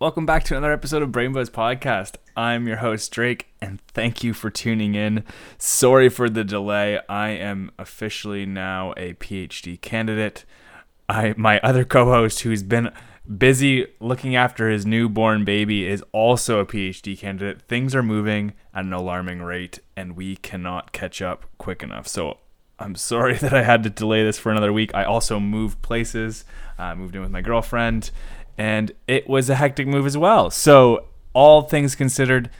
Welcome back to another episode of Brain Buzz Podcast. I'm your host, Drake, and thank you for tuning in. Sorry for the delay. I am officially now a PhD candidate. I my other co-host who's been busy looking after his newborn baby is also a PhD candidate. Things are moving at an alarming rate and we cannot catch up quick enough. So I'm sorry that I had to delay this for another week. I also moved places, uh, moved in with my girlfriend, and it was a hectic move as well. So, all things considered,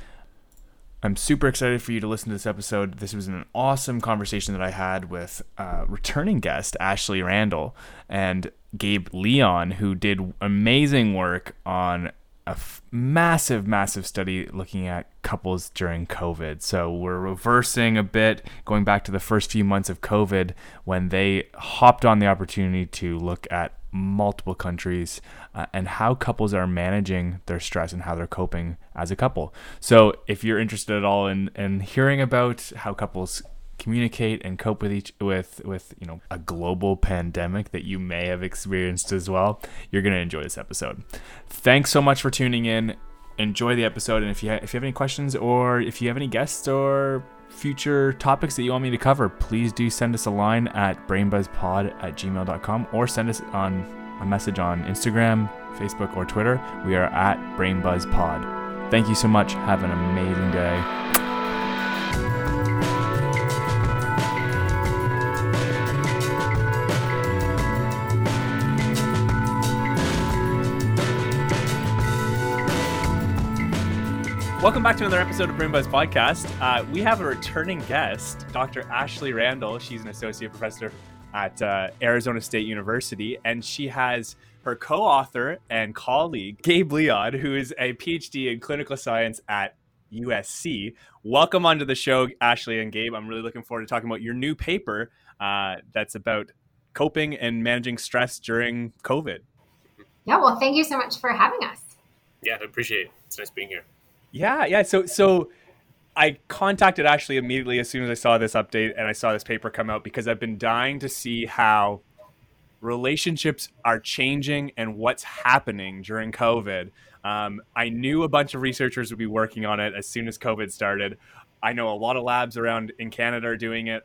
I'm super excited for you to listen to this episode. This was an awesome conversation that I had with uh, returning guest Ashley Randall and Gabe Leon, who did amazing work on a f- massive, massive study looking at couples during COVID. So we're reversing a bit, going back to the first few months of COVID when they hopped on the opportunity to look at multiple countries uh, and how couples are managing their stress and how they're coping as a couple. So if you're interested at all in, in hearing about how couples communicate and cope with each with with you know a global pandemic that you may have experienced as well you're going to enjoy this episode thanks so much for tuning in enjoy the episode and if you ha- if you have any questions or if you have any guests or future topics that you want me to cover, please do send us a line at brainbuzzpod at gmail.com or send us on a message on Instagram, Facebook, or Twitter. We are at brainbuzzpod. Thank you so much. Have an amazing day. Welcome back to another episode of Brain Buzz Podcast. Uh, we have a returning guest, Dr. Ashley Randall. She's an associate professor at uh, Arizona State University, and she has her co-author and colleague Gabe Leon, who is a PhD in clinical science at USC. Welcome onto the show, Ashley and Gabe. I'm really looking forward to talking about your new paper uh, that's about coping and managing stress during COVID. Yeah, well, thank you so much for having us. Yeah, I appreciate it. It's nice being here. Yeah, yeah. So so I contacted Ashley immediately as soon as I saw this update and I saw this paper come out because I've been dying to see how relationships are changing and what's happening during COVID. Um, I knew a bunch of researchers would be working on it as soon as COVID started. I know a lot of labs around in Canada are doing it.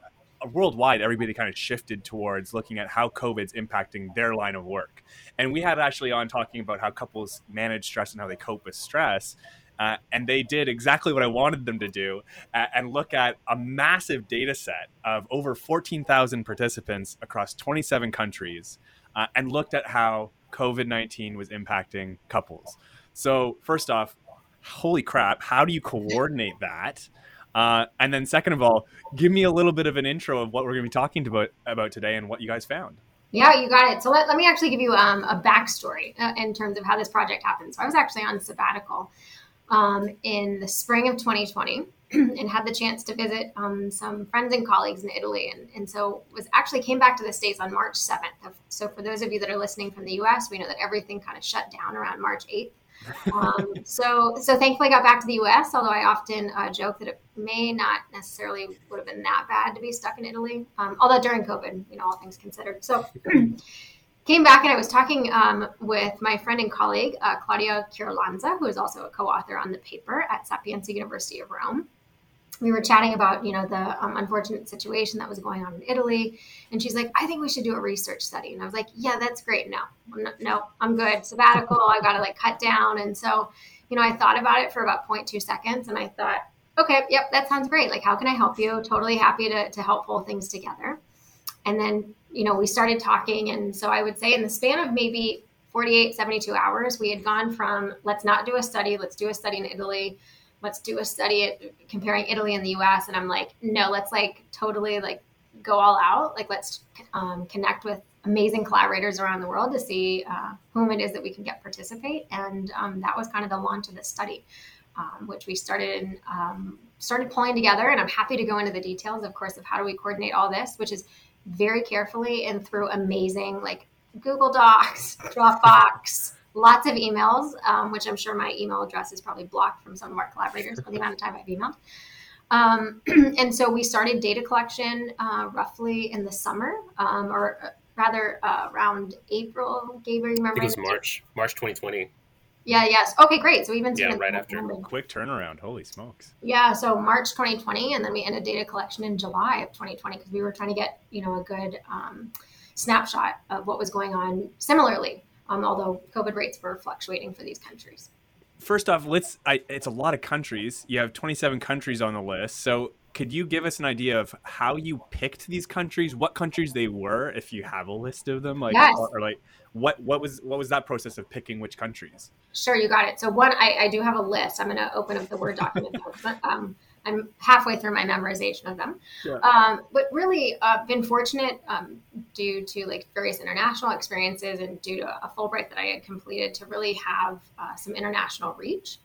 Worldwide, everybody kind of shifted towards looking at how COVID's impacting their line of work. And we had Ashley on talking about how couples manage stress and how they cope with stress. Uh, and they did exactly what I wanted them to do uh, and look at a massive data set of over 14,000 participants across 27 countries uh, and looked at how COVID 19 was impacting couples. So, first off, holy crap, how do you coordinate that? Uh, and then, second of all, give me a little bit of an intro of what we're going to be talking about, about today and what you guys found. Yeah, you got it. So let, let me actually give you um, a backstory uh, in terms of how this project happened. So I was actually on sabbatical um, in the spring of 2020 and had the chance to visit um, some friends and colleagues in Italy. And, and so was actually came back to the States on March 7th. So for those of you that are listening from the US, we know that everything kind of shut down around March 8th. um, so so thankfully got back to the U.S. Although I often uh, joke that it may not necessarily would have been that bad to be stuck in Italy. Um, although during COVID, you know, all things considered. So came back and I was talking um, with my friend and colleague, uh, Claudia Chiarolanza, who is also a co-author on the paper at Sapienza University of Rome. We were chatting about, you know, the um, unfortunate situation that was going on in Italy, and she's like, "I think we should do a research study." And I was like, "Yeah, that's great. No, I'm not, no, I'm good. Sabbatical. I've got to like cut down." And so, you know, I thought about it for about 0.2 seconds, and I thought, "Okay, yep, that sounds great. Like, how can I help you? Totally happy to to help pull things together." And then you know, we started talking. And so I would say in the span of maybe 48, 72 hours, we had gone from let's not do a study, let's do a study in Italy, let's do a study at, comparing Italy and the US. And I'm like, no, let's like totally like go all out. Like, let's um, connect with amazing collaborators around the world to see uh, whom it is that we can get participate. And um, that was kind of the launch of this study. Um, which we started um, started pulling together. And I'm happy to go into the details, of course, of how do we coordinate all this, which is very carefully and through amazing like Google Docs, Dropbox, lots of emails, um, which I'm sure my email address is probably blocked from some of our collaborators for the amount of time I've emailed. Um, and so we started data collection uh, roughly in the summer, um, or uh, rather uh, around April. Gabriel, remember? I think it was March, March 2020. Yeah, yes. Okay, great. So we've been yeah, right after. Quick turnaround. Holy smokes. Yeah, so March 2020, and then we ended data collection in July of 2020 because we were trying to get you know a good um, snapshot of what was going on. Similarly, um, although COVID rates were fluctuating for these countries. First off, let's. I, it's a lot of countries. You have 27 countries on the list. So could you give us an idea of how you picked these countries? What countries they were, if you have a list of them, like yes. or, or like what what was what was that process of picking which countries? Sure, you got it. So one, I, I do have a list. I'm going to open up the Word document. um, I'm halfway through my memorization of them. Um, but really, i've uh, been fortunate um, due to like various international experiences and due to a Fulbright that I had completed to really have uh, some international reach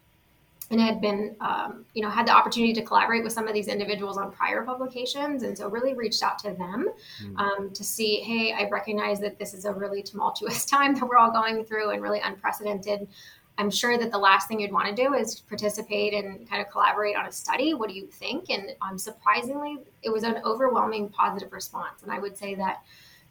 and had been um, you know had the opportunity to collaborate with some of these individuals on prior publications and so really reached out to them mm. um, to see hey i recognize that this is a really tumultuous time that we're all going through and really unprecedented. I'm sure that the last thing you'd want to do is participate and kind of collaborate on a study. What do you think? And um, surprisingly it was an overwhelming positive response. And i would say that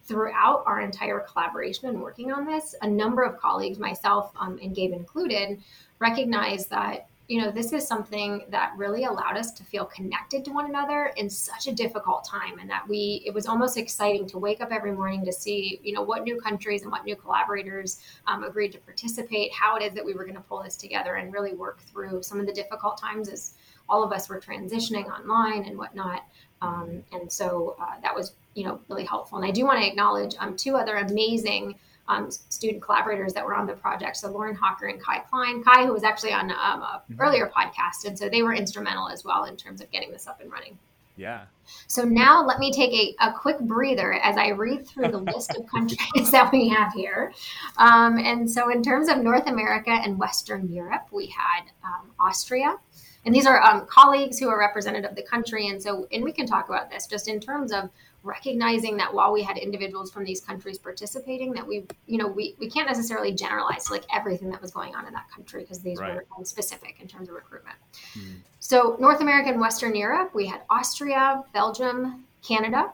throughout our entire collaboration and working on this a number of colleagues myself um, and gabe included recognize that you know, this is something that really allowed us to feel connected to one another in such a difficult time. And that we, it was almost exciting to wake up every morning to see, you know, what new countries and what new collaborators um, agreed to participate, how it is that we were going to pull this together and really work through some of the difficult times as all of us were transitioning online and whatnot. Um, and so uh, that was, you know, really helpful. And I do want to acknowledge um, two other amazing um, student collaborators that were on the project. So Lauren Hawker and Kai Klein. Kai, who was actually on um, a mm-hmm. earlier podcast, and so they were instrumental as well in terms of getting this up and running. Yeah. So now let me take a, a quick breather as I read through the list of countries that we have here. Um, and so, in terms of North America and Western Europe, we had um, Austria. And these are um, colleagues who are representative of the country. And so, and we can talk about this just in terms of recognizing that while we had individuals from these countries participating that we you know we, we can't necessarily generalize like everything that was going on in that country because these right. were specific in terms of recruitment mm. so north america and western europe we had austria belgium canada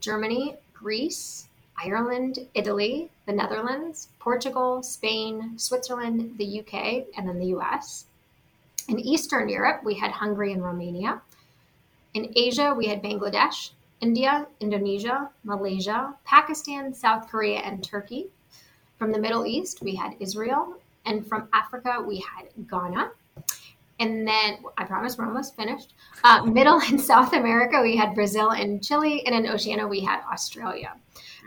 germany greece ireland italy the netherlands portugal spain switzerland the uk and then the us in eastern europe we had hungary and romania in asia we had bangladesh India, Indonesia, Malaysia, Pakistan, South Korea, and Turkey. From the Middle East, we had Israel. And from Africa, we had Ghana. And then, I promise we're almost finished. Uh, middle and South America, we had Brazil and Chile. And in Oceania, we had Australia.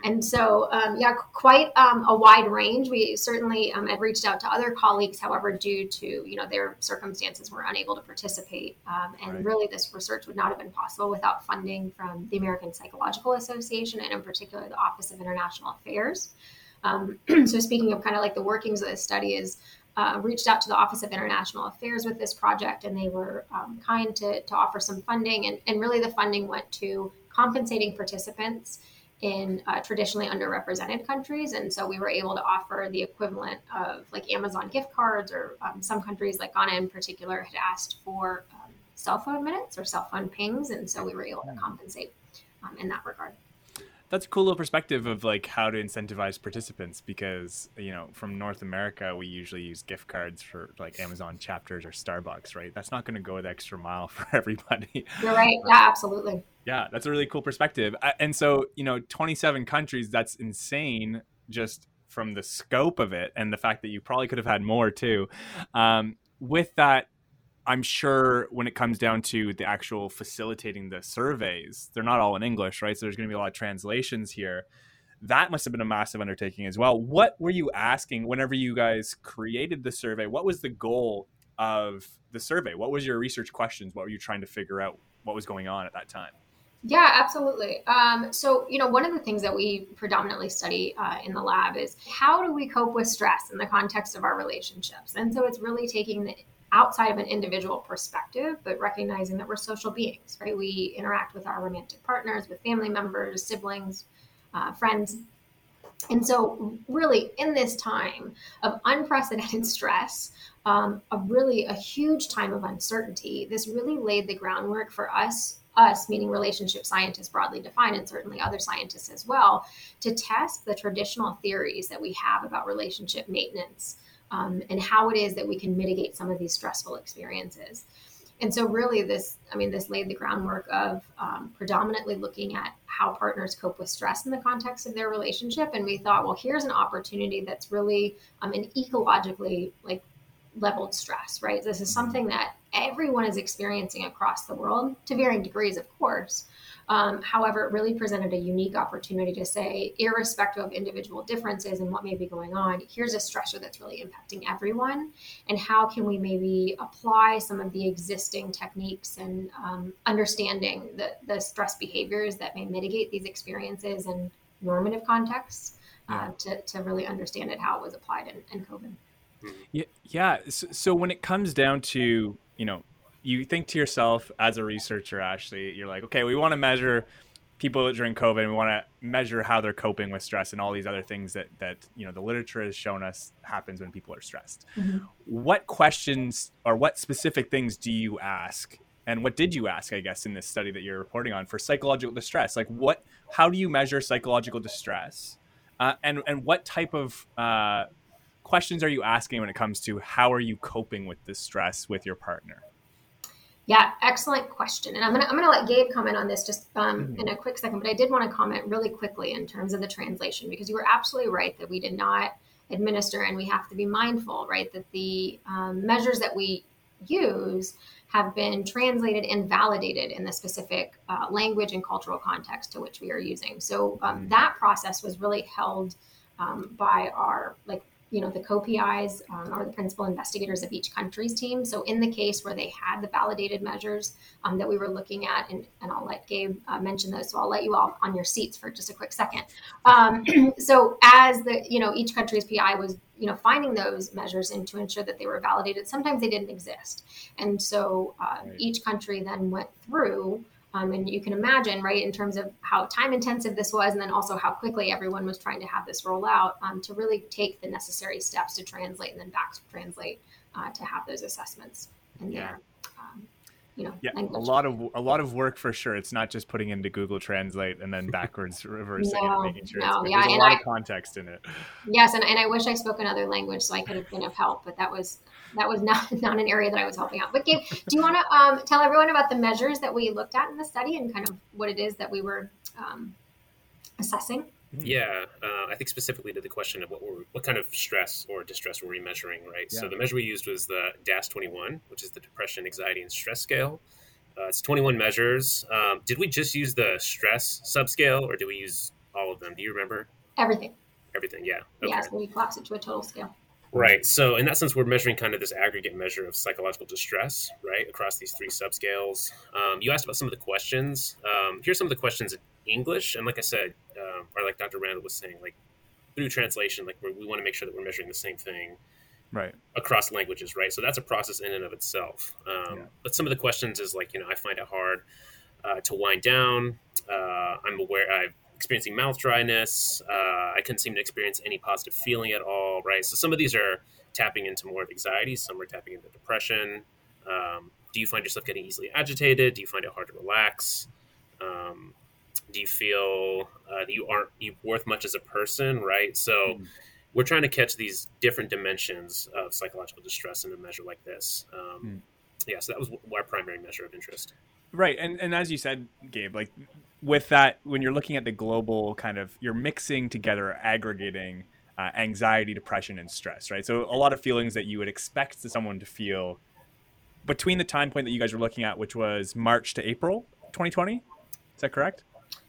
And so, um, yeah, quite um, a wide range. We certainly um, had reached out to other colleagues, however, due to you know their circumstances, were unable to participate. Um, and right. really, this research would not have been possible without funding from the American Psychological Association and, in particular, the Office of International Affairs. Um, so, speaking of kind of like the workings of this study, is uh, reached out to the Office of International Affairs with this project, and they were um, kind to, to offer some funding. And, and really, the funding went to compensating participants in uh, traditionally underrepresented countries. And so we were able to offer the equivalent of like Amazon gift cards, or um, some countries like Ghana in particular had asked for um, cell phone minutes or cell phone pings. And so we were able to hmm. compensate um, in that regard that's a cool little perspective of like how to incentivize participants because you know from north america we usually use gift cards for like amazon chapters or starbucks right? That's not going to go the extra mile for everybody. You're right. Yeah absolutely. Yeah that's a really cool perspective. And so you know 27 countries that's insane just from the scope of it and the fact that you probably could have had more too. Um, with that I'm sure when it comes down to the actual facilitating the surveys, they're not all in English, right? So there's going to be a lot of translations here. That must have been a massive undertaking as well. What were you asking whenever you guys created the survey? What was the goal of the survey? What was your research questions? What were you trying to figure out? What was going on at that time? Yeah, absolutely. Um, so, you know, one of the things that we predominantly study uh, in the lab is how do we cope with stress in the context of our relationships? And so it's really taking the outside of an individual perspective, but recognizing that we're social beings, right? We interact with our romantic partners, with family members, siblings, uh, friends. And so, really, in this time of unprecedented stress, um, a really a huge time of uncertainty, this really laid the groundwork for us us, meaning relationship scientists broadly defined, and certainly other scientists as well, to test the traditional theories that we have about relationship maintenance um, and how it is that we can mitigate some of these stressful experiences. And so, really, this I mean, this laid the groundwork of um, predominantly looking at how partners cope with stress in the context of their relationship. And we thought, well, here's an opportunity that's really um, an ecologically like leveled stress, right? This is something that everyone is experiencing across the world to varying degrees, of course. Um, however, it really presented a unique opportunity to say, irrespective of individual differences and what may be going on, here's a stressor that's really impacting everyone. And how can we maybe apply some of the existing techniques and um, understanding the, the stress behaviors that may mitigate these experiences in normative contexts uh, to, to really understand it, how it was applied in, in COVID. Yeah, yeah. So, so when it comes down to you know, you think to yourself as a researcher, Ashley, you're like, okay, we want to measure people during COVID, and we want to measure how they're coping with stress and all these other things that that you know the literature has shown us happens when people are stressed. Mm-hmm. What questions or what specific things do you ask? And what did you ask, I guess, in this study that you're reporting on for psychological distress? Like, what? How do you measure psychological distress? Uh, and and what type of uh, questions are you asking when it comes to how are you coping with this stress with your partner? Yeah, excellent question. And I'm gonna I'm gonna let Gabe comment on this just um, mm-hmm. in a quick second. But I did want to comment really quickly in terms of the translation because you were absolutely right that we did not administer, and we have to be mindful, right, that the um, measures that we use have been translated and validated in the specific uh, language and cultural context to which we are using. So um, mm-hmm. that process was really held um, by our like you know the co-PIs um, or the principal investigators of each country's team. So in the case where they had the validated measures um, that we were looking at, and, and I'll let Gabe uh, mention those. So I'll let you all on your seats for just a quick second. Um, so as the you know each country's PI was you know finding those measures and to ensure that they were validated, sometimes they didn't exist, and so uh, right. each country then went through um, and you can imagine, right, in terms of how time intensive this was, and then also how quickly everyone was trying to have this roll out um, to really take the necessary steps to translate and then back to translate uh, to have those assessments in yeah. there you know, yeah, a lot of a lot of work for sure. It's not just putting into Google Translate and then backwards reversing no, and making sure no, yeah, there's a lot I, of context in it. Yes, and, and I wish I spoke another language so I could have been of help, but that was that was not not an area that I was helping out. But Gabe, do you want to um, tell everyone about the measures that we looked at in the study and kind of what it is that we were um, assessing? Mm-hmm. Yeah, uh, I think specifically to the question of what were, what kind of stress or distress were we measuring, right? Yeah. So the measure we used was the DASS 21, which is the Depression, Anxiety, and Stress Scale. Uh, it's 21 measures. Um, did we just use the stress subscale, or did we use all of them? Do you remember? Everything. Everything, yeah. Okay. Yeah, so we collapse it to a total scale. Right. So in that sense, we're measuring kind of this aggregate measure of psychological distress, right, across these three subscales. Um, you asked about some of the questions. Um, here's some of the questions in English, and like I said, or like Dr. Randall was saying, like through translation, like we want to make sure that we're measuring the same thing, right, across languages, right. So that's a process in and of itself. Um, yeah. But some of the questions is like, you know, I find it hard uh, to wind down. Uh, I'm aware i'm experiencing mouth dryness. Uh, I couldn't seem to experience any positive feeling at all, right? So some of these are tapping into more of anxiety, some are tapping into depression. Um, do you find yourself getting easily agitated? Do you find it hard to relax? Um, do you feel uh, that you aren't you worth much as a person, right? So mm. we're trying to catch these different dimensions of psychological distress in a measure like this. Um, mm. Yeah, so that was our primary measure of interest. Right, and and as you said, Gabe, like with that, when you're looking at the global kind of, you're mixing together, aggregating uh, anxiety, depression, and stress, right? So a lot of feelings that you would expect someone to feel between the time point that you guys were looking at, which was March to April 2020. Is that correct?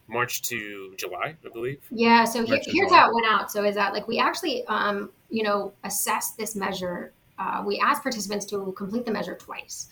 March to July, I believe. Yeah. So here, here's how it went out. So is that like we actually, um, you know, assessed this measure. Uh, we asked participants to complete the measure twice.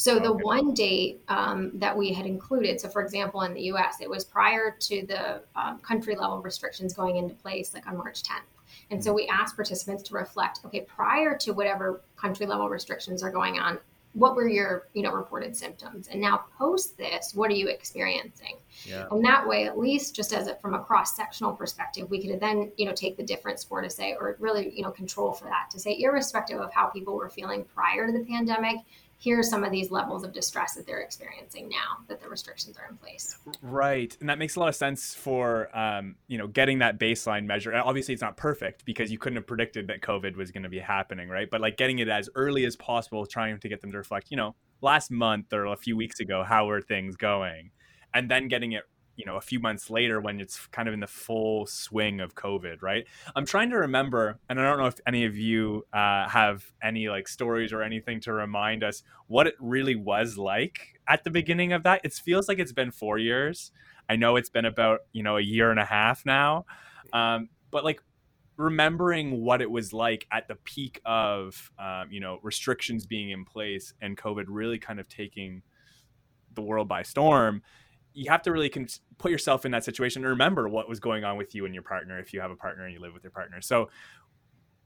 So the okay. one date um, that we had included, so for example, in the U.S., it was prior to the um, country level restrictions going into place, like on March 10th. And so we asked participants to reflect, okay, prior to whatever country level restrictions are going on, what were your you know reported symptoms and now post this what are you experiencing yeah. and that way at least just as a, from a cross sectional perspective we could then you know take the difference for to say or really you know control for that to say irrespective of how people were feeling prior to the pandemic here are some of these levels of distress that they're experiencing now that the restrictions are in place. Right, and that makes a lot of sense for um, you know getting that baseline measure. Obviously, it's not perfect because you couldn't have predicted that COVID was going to be happening, right? But like getting it as early as possible, trying to get them to reflect, you know, last month or a few weeks ago, how are things going, and then getting it you know a few months later when it's kind of in the full swing of covid right? I'm trying to remember and i don't know if any of you uh, have any like stories or anything to remind us what it really was like at the beginning of that. It feels like it's been four years. I know it's been about you know a year and a half now. Um, but like remembering what it was like at the peak of um, you know restrictions being in place and covid really kind of taking the world by storm you have to really con- put yourself in that situation and remember what was going on with you and your partner if you have a partner and you live with your partner. So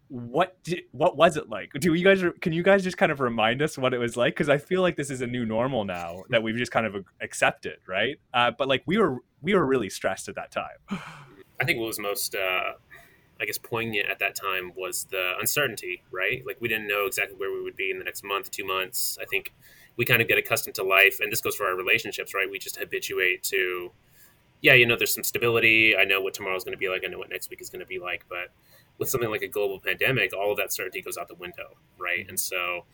what did, what was it like? Do you guys can you guys just kind of remind us what it was like? Because I feel like this is a new normal now that we've just kind of accepted, right? Uh, but like we were we were really stressed at that time. I think what was most uh, I guess poignant at that time was the uncertainty, right? Like we didn't know exactly where we would be in the next month, two months. I think we kind of get accustomed to life, and this goes for our relationships, right? We just habituate to, yeah, you know, there's some stability. I know what tomorrow's going to be like. I know what next week is going to be like. But with something like a global pandemic, all of that certainty goes out the window, right? And so,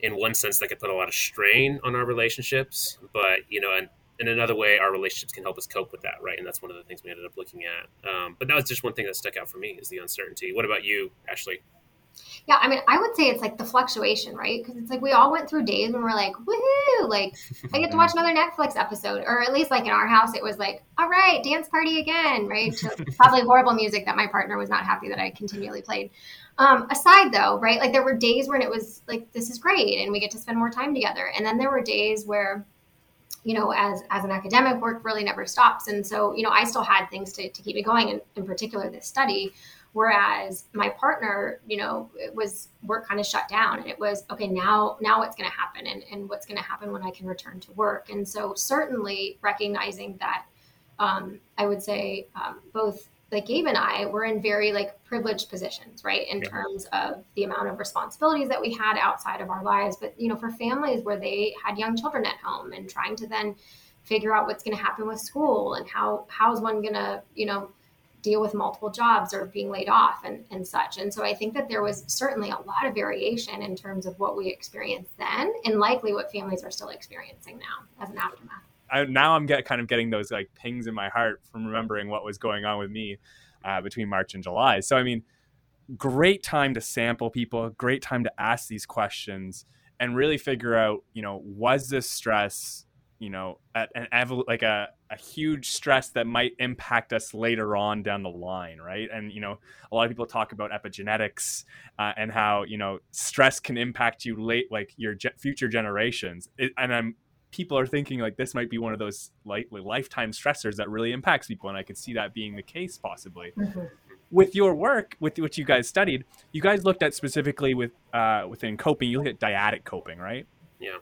in one sense, that could put a lot of strain on our relationships. But you know, and in another way, our relationships can help us cope with that, right? And that's one of the things we ended up looking at. Um, but that was just one thing that stuck out for me is the uncertainty. What about you, Ashley? Yeah, I mean, I would say it's like the fluctuation, right? Because it's like we all went through days when we're like, woohoo, like I get to watch another Netflix episode, or at least like in our house, it was like, all right, dance party again, right? probably horrible music that my partner was not happy that I continually played. Um, aside though, right? Like there were days when it was like, this is great, and we get to spend more time together, and then there were days where you know, as as an academic, work really never stops. And so, you know, I still had things to, to keep me going, and in particular, this study Whereas my partner, you know, it was work kind of shut down and it was, okay, now, now what's going to happen and, and what's going to happen when I can return to work. And so certainly recognizing that, um, I would say um, both like Gabe and I were in very like privileged positions, right? In yeah. terms of the amount of responsibilities that we had outside of our lives. But, you know, for families where they had young children at home and trying to then figure out what's going to happen with school and how, how's one going to, you know, deal with multiple jobs or being laid off and, and such. And so I think that there was certainly a lot of variation in terms of what we experienced then and likely what families are still experiencing now as an aftermath. I, now I'm get, kind of getting those like pings in my heart from remembering what was going on with me uh, between March and July. So, I mean, great time to sample people, great time to ask these questions and really figure out, you know, was this stress you know at an like a, a huge stress that might impact us later on down the line right? And you know a lot of people talk about epigenetics uh, and how you know stress can impact you late like your ge- future generations. It, and i'm people are thinking like this might be one of those like, lifetime stressors that really impacts people and i could see that being the case possibly. Mm-hmm. with your work with what you guys studied you guys looked at specifically with uh, within coping you look at dyadic coping right? Yeah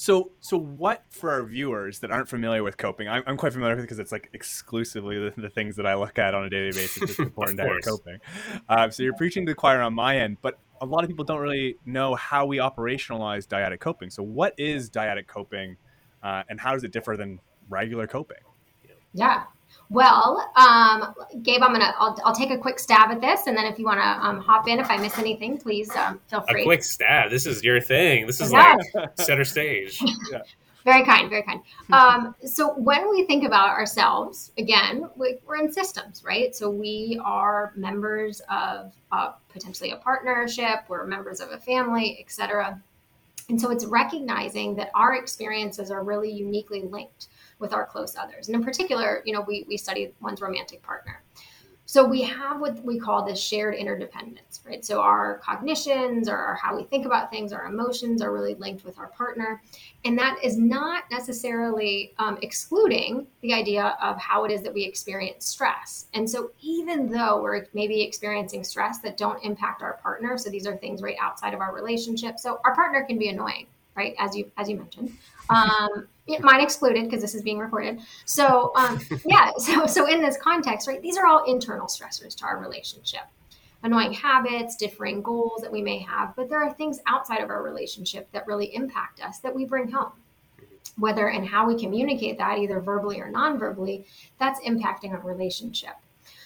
so, so what for our viewers that aren't familiar with coping? I'm, I'm quite familiar with it because it's like exclusively the, the, things that I look at on a daily basis. It's important to have coping. Uh, so you're preaching to the choir on my end, but a lot of people don't really know how we operationalize dyadic coping. So, what is dyadic coping, uh, and how does it differ than regular coping? Yeah, well, um, Gabe, I'm gonna I'll, I'll take a quick stab at this, and then if you want to um, hop in, if I miss anything, please um, feel free. A quick stab. This is your thing. This is yeah. like center stage. Yeah. Very kind, very kind. Um, so when we think about ourselves, again, we, are in systems, right? So we are members of uh, potentially a partnership, we're members of a family, etc. And so it's recognizing that our experiences are really uniquely linked with our close others. And in particular, you know, we, we study one's romantic partner. So we have what we call this shared interdependence, right? So our cognitions or our, how we think about things, our emotions are really linked with our partner. And that is not necessarily um, excluding the idea of how it is that we experience stress. And so even though we're maybe experiencing stress that don't impact our partner, so these are things right outside of our relationship. So our partner can be annoying, right? As you as you mentioned. Um, mine excluded because this is being recorded. So um, yeah, so so in this context, right, these are all internal stressors to our relationship. annoying habits, differing goals that we may have, but there are things outside of our relationship that really impact us that we bring home. Whether and how we communicate that, either verbally or non verbally, that's impacting our relationship.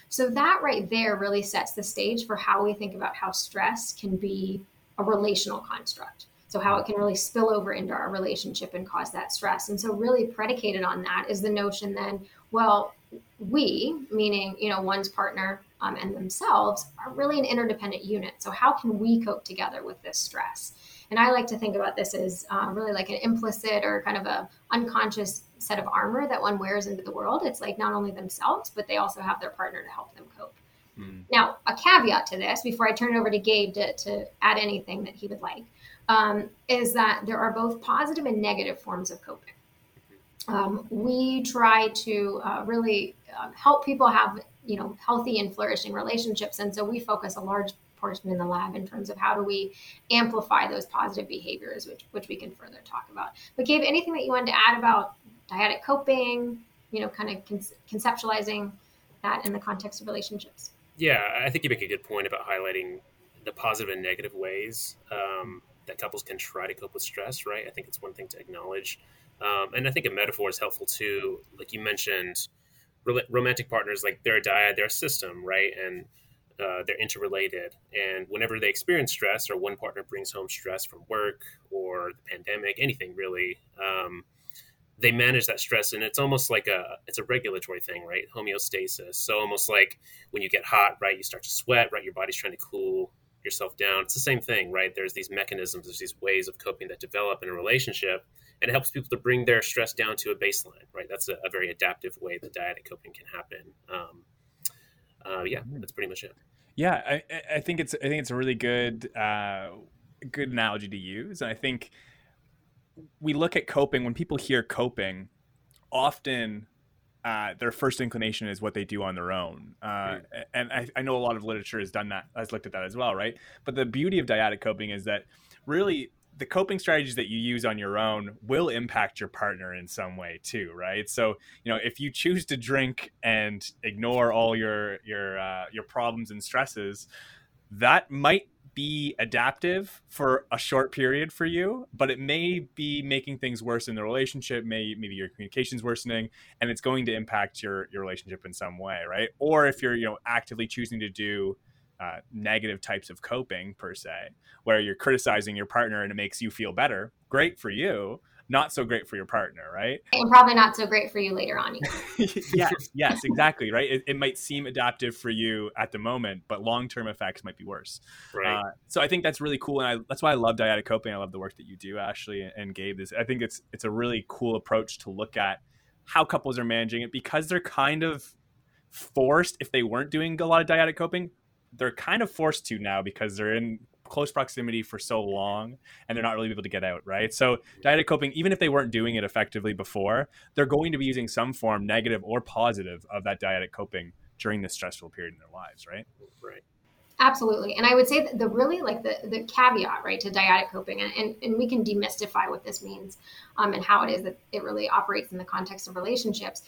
So, that right there really sets the stage for how we think about how stress can be a relational construct. So, how it can really spill over into our relationship and cause that stress. And so, really predicated on that is the notion then, well, we, meaning, you know, one's partner um, and themselves, are really an interdependent unit. So, how can we cope together with this stress? And I like to think about this as uh, really like an implicit or kind of a unconscious set of armor that one wears into the world. It's like not only themselves, but they also have their partner to help them cope. Mm. Now, a caveat to this before I turn it over to Gabe to, to add anything that he would like um, is that there are both positive and negative forms of coping. Um, we try to uh, really uh, help people have you know healthy and flourishing relationships, and so we focus a large portion in the lab in terms of how do we amplify those positive behaviors, which which we can further talk about. But Gabe, anything that you wanted to add about dyadic coping? You know, kind of con- conceptualizing that in the context of relationships. Yeah, I think you make a good point about highlighting the positive and negative ways um, that couples can try to cope with stress, right? I think it's one thing to acknowledge. Um, and I think a metaphor is helpful too. Like you mentioned, romantic partners, like they're a dyad, they're a system, right? And uh, they're interrelated. And whenever they experience stress or one partner brings home stress from work or the pandemic, anything really, um, they manage that stress and it's almost like a it's a regulatory thing right homeostasis so almost like when you get hot right you start to sweat right your body's trying to cool yourself down. It's the same thing, right? There's these mechanisms, there's these ways of coping that develop in a relationship, and it helps people to bring their stress down to a baseline, right? That's a, a very adaptive way that dyadic coping can happen. Um, uh, yeah, mm-hmm. that's pretty much it. Yeah, I, I, think it's I think it's a really good uh, good analogy to use, and I think we look at coping when people hear coping, often uh, their first inclination is what they do on their own. Uh, and I, I, know a lot of literature has done that, has looked at that as well, right? But the beauty of dyadic coping is that really the coping strategies that you use on your own will impact your partner in some way too, right? So, you know, if you choose to drink and ignore all your your uh, your problems and stresses, that might be adaptive for a short period for you, but it may be making things worse in the relationship. May maybe your communication's worsening, and it's going to impact your your relationship in some way, right? Or if you're you know actively choosing to do uh, negative types of coping per se, where you're criticizing your partner and it makes you feel better, great for you not so great for your partner, right? And probably not so great for you later on. yes, yes, exactly, right? It, it, might seem adaptive for you at the moment, but long term effects might be worse. Right. Uh, so I think that's really cool, and I, that's why I love dyadic coping. I love the work that you do, Ashley and Gabe. This I think it's it's a really cool approach to look at how couples are managing it because they're kind of forced if they weren't doing a lot of dyadic coping they're kind of forced to now because they're in close proximity for so long and they're not really able to get out, right? So dyadic coping, even if they weren't doing it effectively before, they're going to be using some form, negative or positive, of that dyadic coping during this stressful period in their lives, right? Right. Absolutely. And I would say that the really like the, the caveat, right, to dyadic coping, and, and, and we can demystify what this means um, and how it is that it really operates in the context of relationships,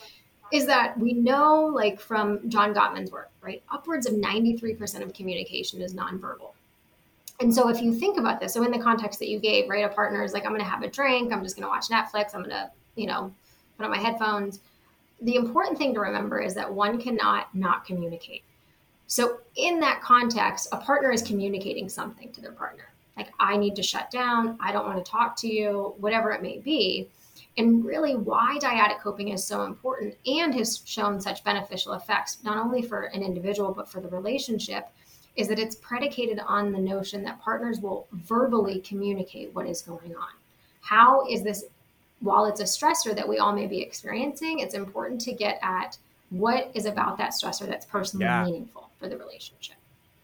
is that we know, like from John Gottman's work, right, upwards of 93% of communication is nonverbal. And so if you think about this, so in the context that you gave, right, a partner is like, I'm going to have a drink, I'm just going to watch Netflix, I'm going to, you know, put on my headphones. The important thing to remember is that one cannot not communicate. So in that context, a partner is communicating something to their partner. Like, I need to shut down, I don't want to talk to you, whatever it may be. And really, why dyadic coping is so important and has shown such beneficial effects, not only for an individual, but for the relationship, is that it's predicated on the notion that partners will verbally communicate what is going on. How is this, while it's a stressor that we all may be experiencing, it's important to get at what is about that stressor that's personally yeah. meaningful for the relationship.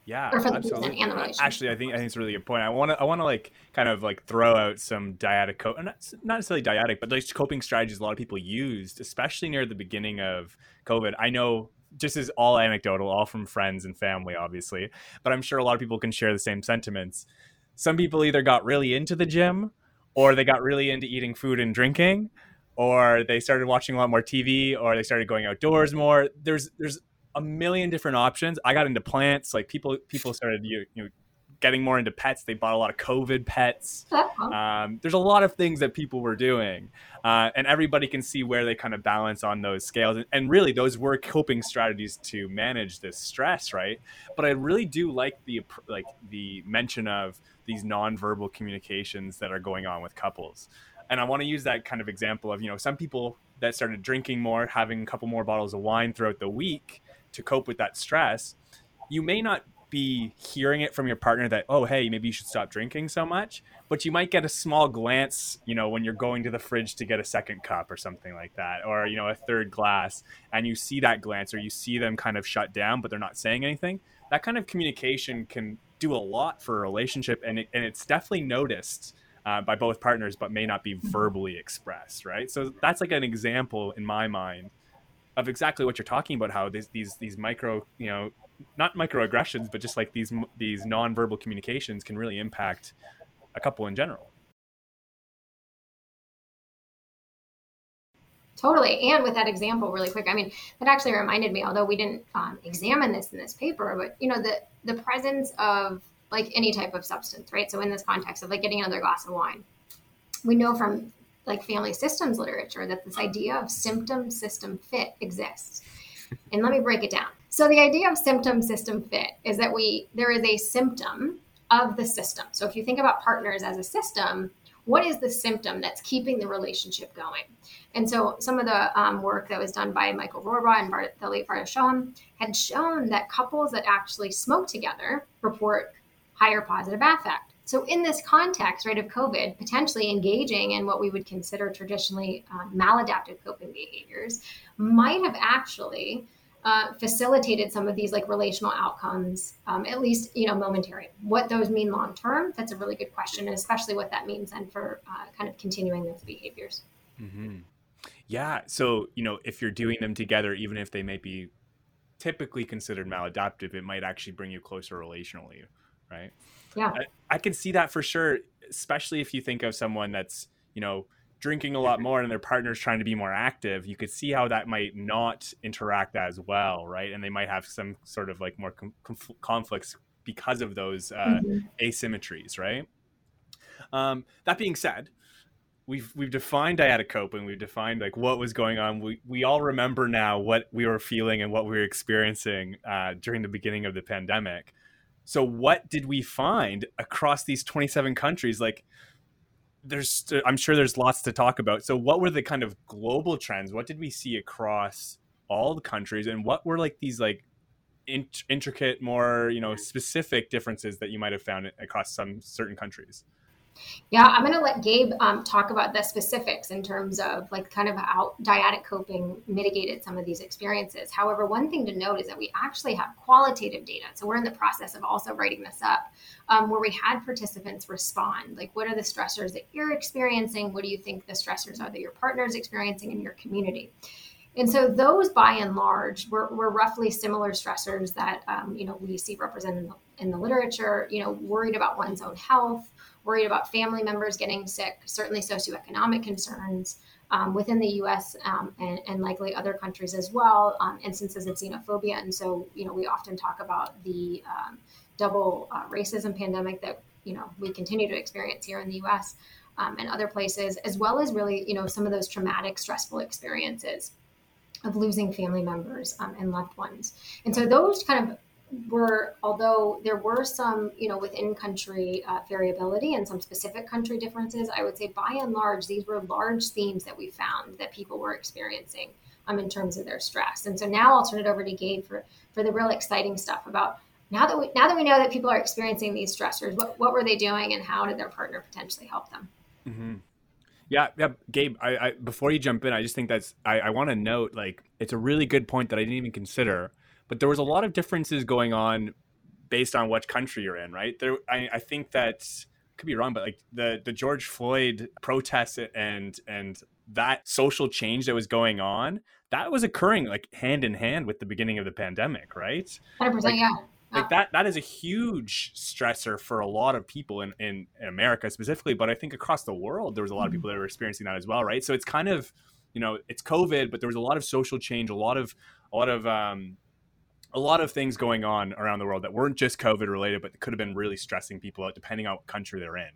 Yeah, or for the person and the relationship. Actually, I think I think it's a really good point. I want to I want to like kind of like throw out some dyadic, co- not, not necessarily dyadic, but like coping strategies a lot of people used, especially near the beginning of COVID. I know just is all anecdotal, all from friends and family, obviously. But I'm sure a lot of people can share the same sentiments. Some people either got really into the gym, or they got really into eating food and drinking, or they started watching a lot more TV, or they started going outdoors more. There's there's a million different options. I got into plants. Like people, people started you, you know, getting more into pets. They bought a lot of COVID pets. Um, there's a lot of things that people were doing, uh, and everybody can see where they kind of balance on those scales. And, and, really, those were coping strategies to manage this stress, right? But I really do like the like the mention of these nonverbal communications that are going on with couples. And I want to use that kind of example of you know some people that started drinking more, having a couple more bottles of wine throughout the week to cope with that stress. You may not be hearing it from your partner that oh hey maybe you should stop drinking so much but you might get a small glance you know when you're going to the fridge to get a second cup or something like that or you know a third glass and you see that glance or you see them kind of shut down but they're not saying anything. That kind of communication can do a lot for a relationship and, it, and it's definitely noticed uh, by both partners but may not be verbally expressed right? So that's like an example in my mind of exactly what you're talking about how these these these micro you know not microaggressions, but just like these these nonverbal communications can really impact a couple in general. Totally. And with that example, really quick, I mean, that actually reminded me, although we didn't um, examine this in this paper, but you know, the the presence of like any type of substance, right? So in this context of like getting another glass of wine, we know from like family systems literature that this idea of symptom system fit exists. And let me break it down. So the idea of symptom system fit is that we there is a symptom of the system. So if you think about partners as a system, what is the symptom that's keeping the relationship going? And so some of the um, work that was done by Michael Rohrbaugh and Bart, the late Varda Shoham had shown that couples that actually smoke together report higher positive affect. So in this context, right, of COVID, potentially engaging in what we would consider traditionally um, maladaptive coping behaviors might have actually uh, facilitated some of these like relational outcomes, um, at least you know momentary. What those mean long term, that's a really good question, and especially what that means then for uh, kind of continuing those behaviors. Mm-hmm. Yeah, so you know if you're doing them together, even if they may be typically considered maladaptive, it might actually bring you closer relationally, right? Yeah, I, I can see that for sure, especially if you think of someone that's you know drinking a lot more and their partner's trying to be more active, you could see how that might not interact as well, right? And they might have some sort of like more com- conflicts because of those uh, mm-hmm. asymmetries, right? Um, that being said, we've we've defined dyadic coping. We've defined like what was going on. We we all remember now what we were feeling and what we were experiencing uh, during the beginning of the pandemic. So, what did we find across these 27 countries? Like, there's i'm sure there's lots to talk about. So what were the kind of global trends? What did we see across all the countries? And what were like these like int- intricate more you know specific differences that you might have found across some certain countries yeah, I'm going to let Gabe um, talk about the specifics in terms of like kind of how dyadic coping mitigated some of these experiences. However, one thing to note is that we actually have qualitative data. So we're in the process of also writing this up um, where we had participants respond. Like, what are the stressors that you're experiencing? What do you think the stressors are that your partner is experiencing in your community? And so those, by and large, were, were roughly similar stressors that um, you know we see represented in the, in the literature. You know, worried about one's own health, worried about family members getting sick, certainly socioeconomic concerns um, within the US um, and, and, likely other countries as well, um, instances of xenophobia. And so, you know, we often talk about the um, double uh, racism pandemic that, you know, we continue to experience here in the US um, and other places, as well as really, you know, some of those traumatic, stressful experiences of losing family members um, and loved ones. And so those kind of were although there were some you know within country uh, variability and some specific country differences i would say by and large these were large themes that we found that people were experiencing um, in terms of their stress and so now i'll turn it over to gabe for for the real exciting stuff about now that we now that we know that people are experiencing these stressors what, what were they doing and how did their partner potentially help them mm-hmm. Yeah, yeah, Gabe. I, I, before you jump in, I just think that's I, I want to note like it's a really good point that I didn't even consider but there was a lot of differences going on based on what country you're in, right? There, I, I think that could be wrong, but like the the George Floyd protests and and that social change that was going on, that was occurring like hand in hand with the beginning of the pandemic, right? Hundred percent, yeah. Like that that is a huge stressor for a lot of people in, in, in America specifically, but I think across the world there was a lot of mm-hmm. people that were experiencing that as well, right? So it's kind of, you know, it's COVID, but there was a lot of social change, a lot of a lot of um, a lot of things going on around the world that weren't just COVID related, but could have been really stressing people out depending on what country they're in.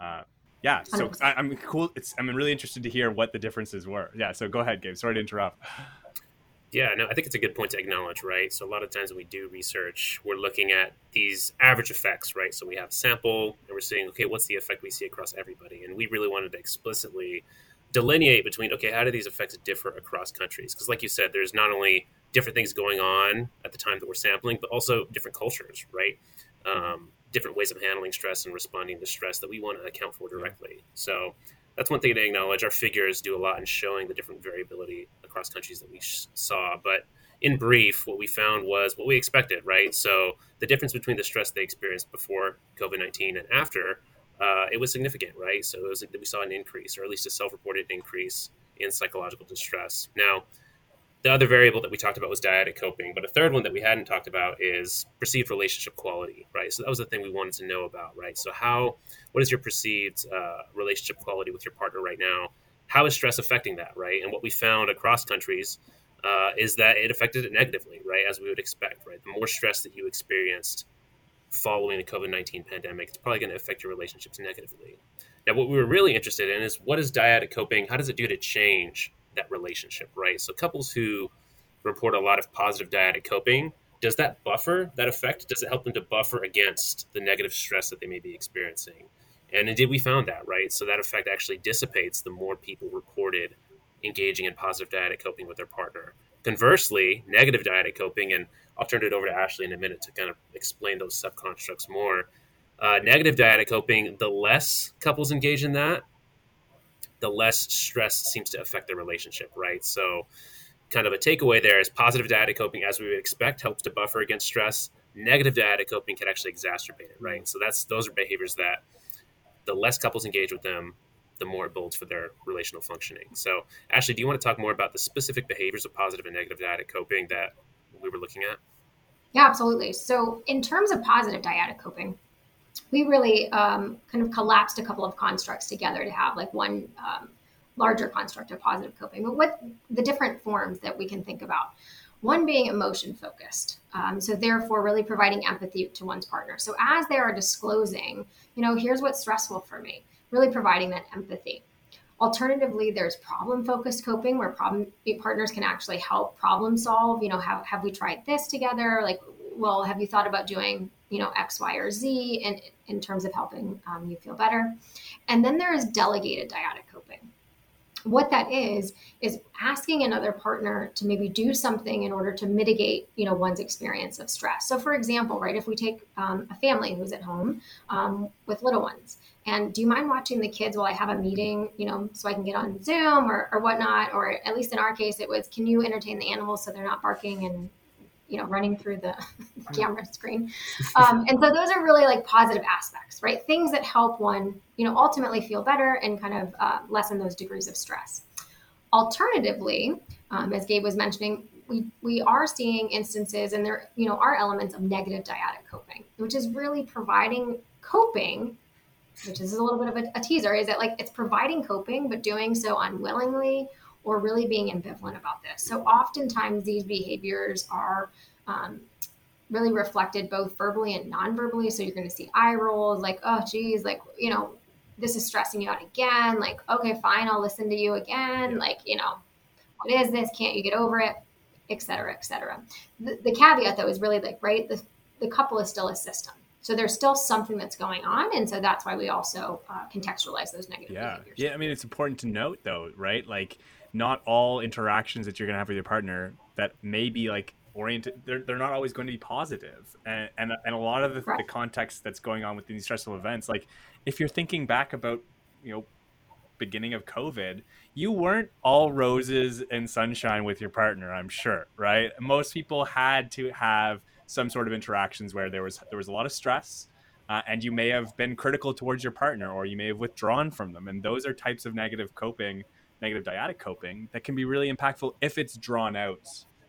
Uh, yeah, so I, am cool. It's I'm really interested to hear what the differences were. Yeah, so go ahead, Gabe. Sorry to interrupt. Yeah, no, I think it's a good point to acknowledge, right? So a lot of times when we do research, we're looking at these average effects, right? So we have sample and we're seeing, okay, what's the effect we see across everybody? And we really wanted to explicitly delineate between, okay, how do these effects differ across countries? Because like you said, there's not only different things going on at the time that we're sampling, but also different cultures, right? Um, different ways of handling stress and responding to stress that we want to account for directly. So that's one thing to acknowledge. Our figures do a lot in showing the different variability across countries that we sh- saw. But in brief, what we found was what we expected, right? So the difference between the stress they experienced before COVID 19 and after, uh, it was significant, right? So it was, we saw an increase, or at least a self reported increase in psychological distress. Now, the other variable that we talked about was dyadic coping, but a third one that we hadn't talked about is perceived relationship quality, right? So that was the thing we wanted to know about, right? So how, what is your perceived uh, relationship quality with your partner right now? How is stress affecting that, right? And what we found across countries uh, is that it affected it negatively, right? As we would expect, right? The more stress that you experienced following the COVID 19 pandemic, it's probably going to affect your relationships negatively. Now, what we were really interested in is what is dyadic coping? How does it do to change that relationship, right? So couples who report a lot of positive dyadic coping, does that buffer that effect? Does it help them to buffer against the negative stress that they may be experiencing? And indeed, we found that, right? So that effect actually dissipates the more people reported engaging in positive dyadic coping with their partner. Conversely, negative dyadic coping, and I'll turn it over to Ashley in a minute to kind of explain those subconstructs more. Uh, negative dyadic coping, the less couples engage in that, the less stress seems to affect their relationship, right? So, kind of a takeaway there is positive dyadic coping, as we would expect, helps to buffer against stress. Negative dyadic coping can actually exacerbate it, right? So that's those are behaviors that the less couples engage with them, the more it builds for their relational functioning. So, Ashley, do you want to talk more about the specific behaviors of positive and negative dyadic coping that we were looking at? Yeah, absolutely. So, in terms of positive dyadic coping, we really um, kind of collapsed a couple of constructs together to have like one um, larger construct of positive coping. But what the different forms that we can think about? One being emotion focused. Um, so, therefore, really providing empathy to one's partner. So, as they are disclosing, you know, here's what's stressful for me, really providing that empathy. Alternatively, there's problem focused coping where problem partners can actually help problem solve. You know, have, have we tried this together? Like, well, have you thought about doing you know X, Y, or Z in in terms of helping um, you feel better. And then there is delegated dyadic. What that is is asking another partner to maybe do something in order to mitigate, you know, one's experience of stress. So, for example, right, if we take um, a family who's at home um, with little ones, and do you mind watching the kids while I have a meeting, you know, so I can get on Zoom or, or whatnot? Or at least in our case, it was, can you entertain the animals so they're not barking and you know running through the, the camera screen. Um, and so those are really like positive aspects right? Things that help one you know ultimately feel better and kind of uh, lessen those degrees of stress. Alternatively um, as gabe was mentioning we, we are seeing instances and there you know are elements of negative dyadic coping which is really providing coping which is a little bit of a, a teaser is that like it's providing coping but doing so unwillingly or really being ambivalent about this. So oftentimes these behaviors are um, really reflected both verbally and non-verbally. So you're going to see eye rolls, like, oh, geez, like, you know, this is stressing you out again. Like, okay, fine, I'll listen to you again. Like, you know, what is this? Can't you get over it? Et cetera, et cetera. The, the caveat, though, is really like, right, the, the couple is still a system. So there's still something that's going on, and so that's why we also uh, contextualize those negative yeah. behaviors. Yeah, I mean it's important to note though, right? Like not all interactions that you're going to have with your partner that may be like oriented they're, they're not always going to be positive. And and, and a lot of the, right. the context that's going on with these stressful events like if you're thinking back about you know beginning of covid you weren't all roses and sunshine with your partner i'm sure right? Most people had to have some sort of interactions where there was there was a lot of stress uh, and you may have been critical towards your partner or you may have withdrawn from them. And those are types of negative coping negative dyadic coping that can be really impactful if it's drawn out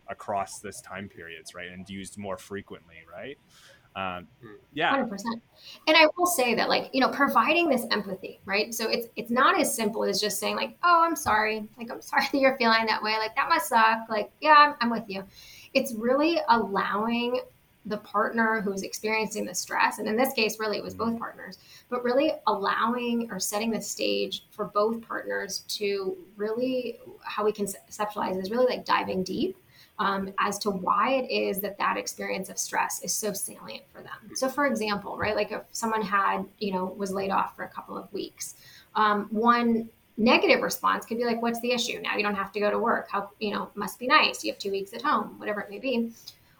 across this time periods, right, and used more frequently, right? Um, yeah, hundred percent. And I will say that, like you know, providing this empathy, right? So it's it's not as simple as just saying like, "Oh, I'm sorry," like I'm sorry that you're feeling that way. Like that must suck. Like, yeah, I'm, I'm with you. it's really allowing the partner who's experiencing the stress, and in this case, really it was both partners, but really allowing or setting the stage for both partners to really, how we conceptualize is really like diving deep um, as to why it is that that experience of stress is so salient for them. So, for example, right, like if someone had, you know, was laid off for a couple of weeks, um, one negative response could be like, "What's the issue? Now you don't have to go to work. How, you know, must be nice. You have two weeks at home, whatever it may be."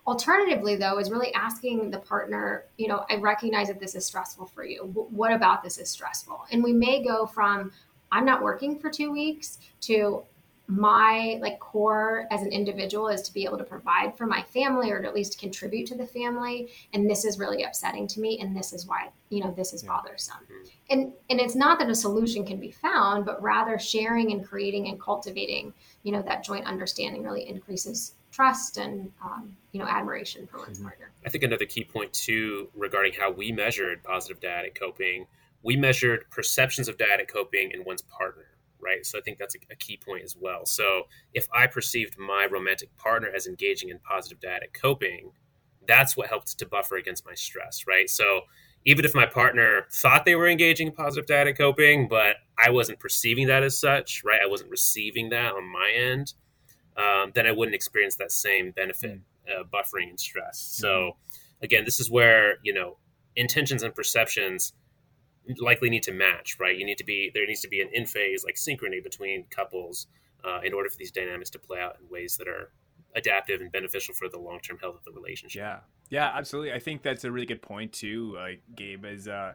Alternatively, though, is really asking the partner, you know, I recognize that this is stressful for you. what about this is stressful? And we may go from, I'm not working for two weeks to my like core as an individual is to be able to provide for my family or to at least contribute to the family and this is really upsetting to me and this is why you know this is yeah. bothersome and and it's not that a solution can be found but rather sharing and creating and cultivating you know that joint understanding really increases trust and um, you know admiration for one's mm-hmm. partner i think another key point too regarding how we measured positive dyadic coping we measured perceptions of dyadic coping in one's partner right? So I think that's a, a, key point as well. So if I perceived my romantic partner as engaging in positive dyadic coping, that's what helped to buffer against my stress, right? So even if my partner thought they were engaging in positive dyadic coping, but I wasn't perceiving that as such, right? I wasn't receiving that on my end, um, then I wouldn't experience that same benefit, mm. uh, buffering and stress. Mm-hmm. So again, this is where, you know, intentions and perceptions – likely need to match, right? You need to be there needs to be an in phase like synchrony between couples uh, in order for these dynamics to play out in ways that are adaptive and beneficial for the long term health of the relationship. Yeah, yeah, absolutely. I think that's a really good point too, like Gabe. Is uh,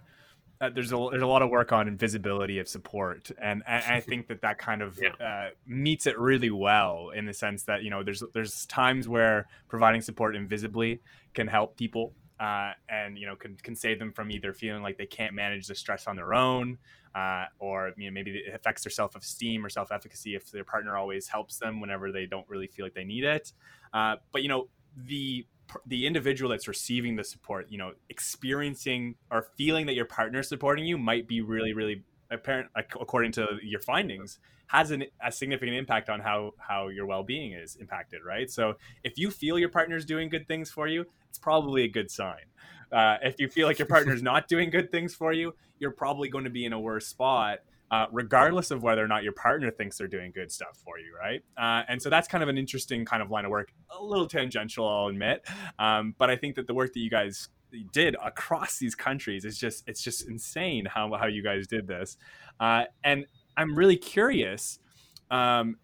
uh, there's a there's a lot of work on invisibility of support, and, and I think that that kind of yeah. uh, meets it really well in the sense that you know there's there's times where providing support invisibly can help people uh, and you know can, can save them from either feeling like they can't manage the stress on their own uh, or you know maybe it affects their self-esteem or self-efficacy if their partner always helps them whenever they don't really feel like they need it uh, but you know the the individual that's receiving the support you know experiencing or feeling that your partner supporting you might be really really apparent according to your findings has an, a significant impact on how how your well-being is impacted right? So if you feel your partner is doing good things for you it's probably a good sign. Uh, if you feel like your partner is not doing good things for you you're probably going to be in a worse spot uh, regardless of whether or not your partner thinks they're doing good stuff for you, right? Uh, and so that's kind of an interesting kind of line of work, a little tangential, I'll admit. Um, but I think that the work that you guys did across these countries is just it's just insane how how you guys did this, uh, and I'm really curious um,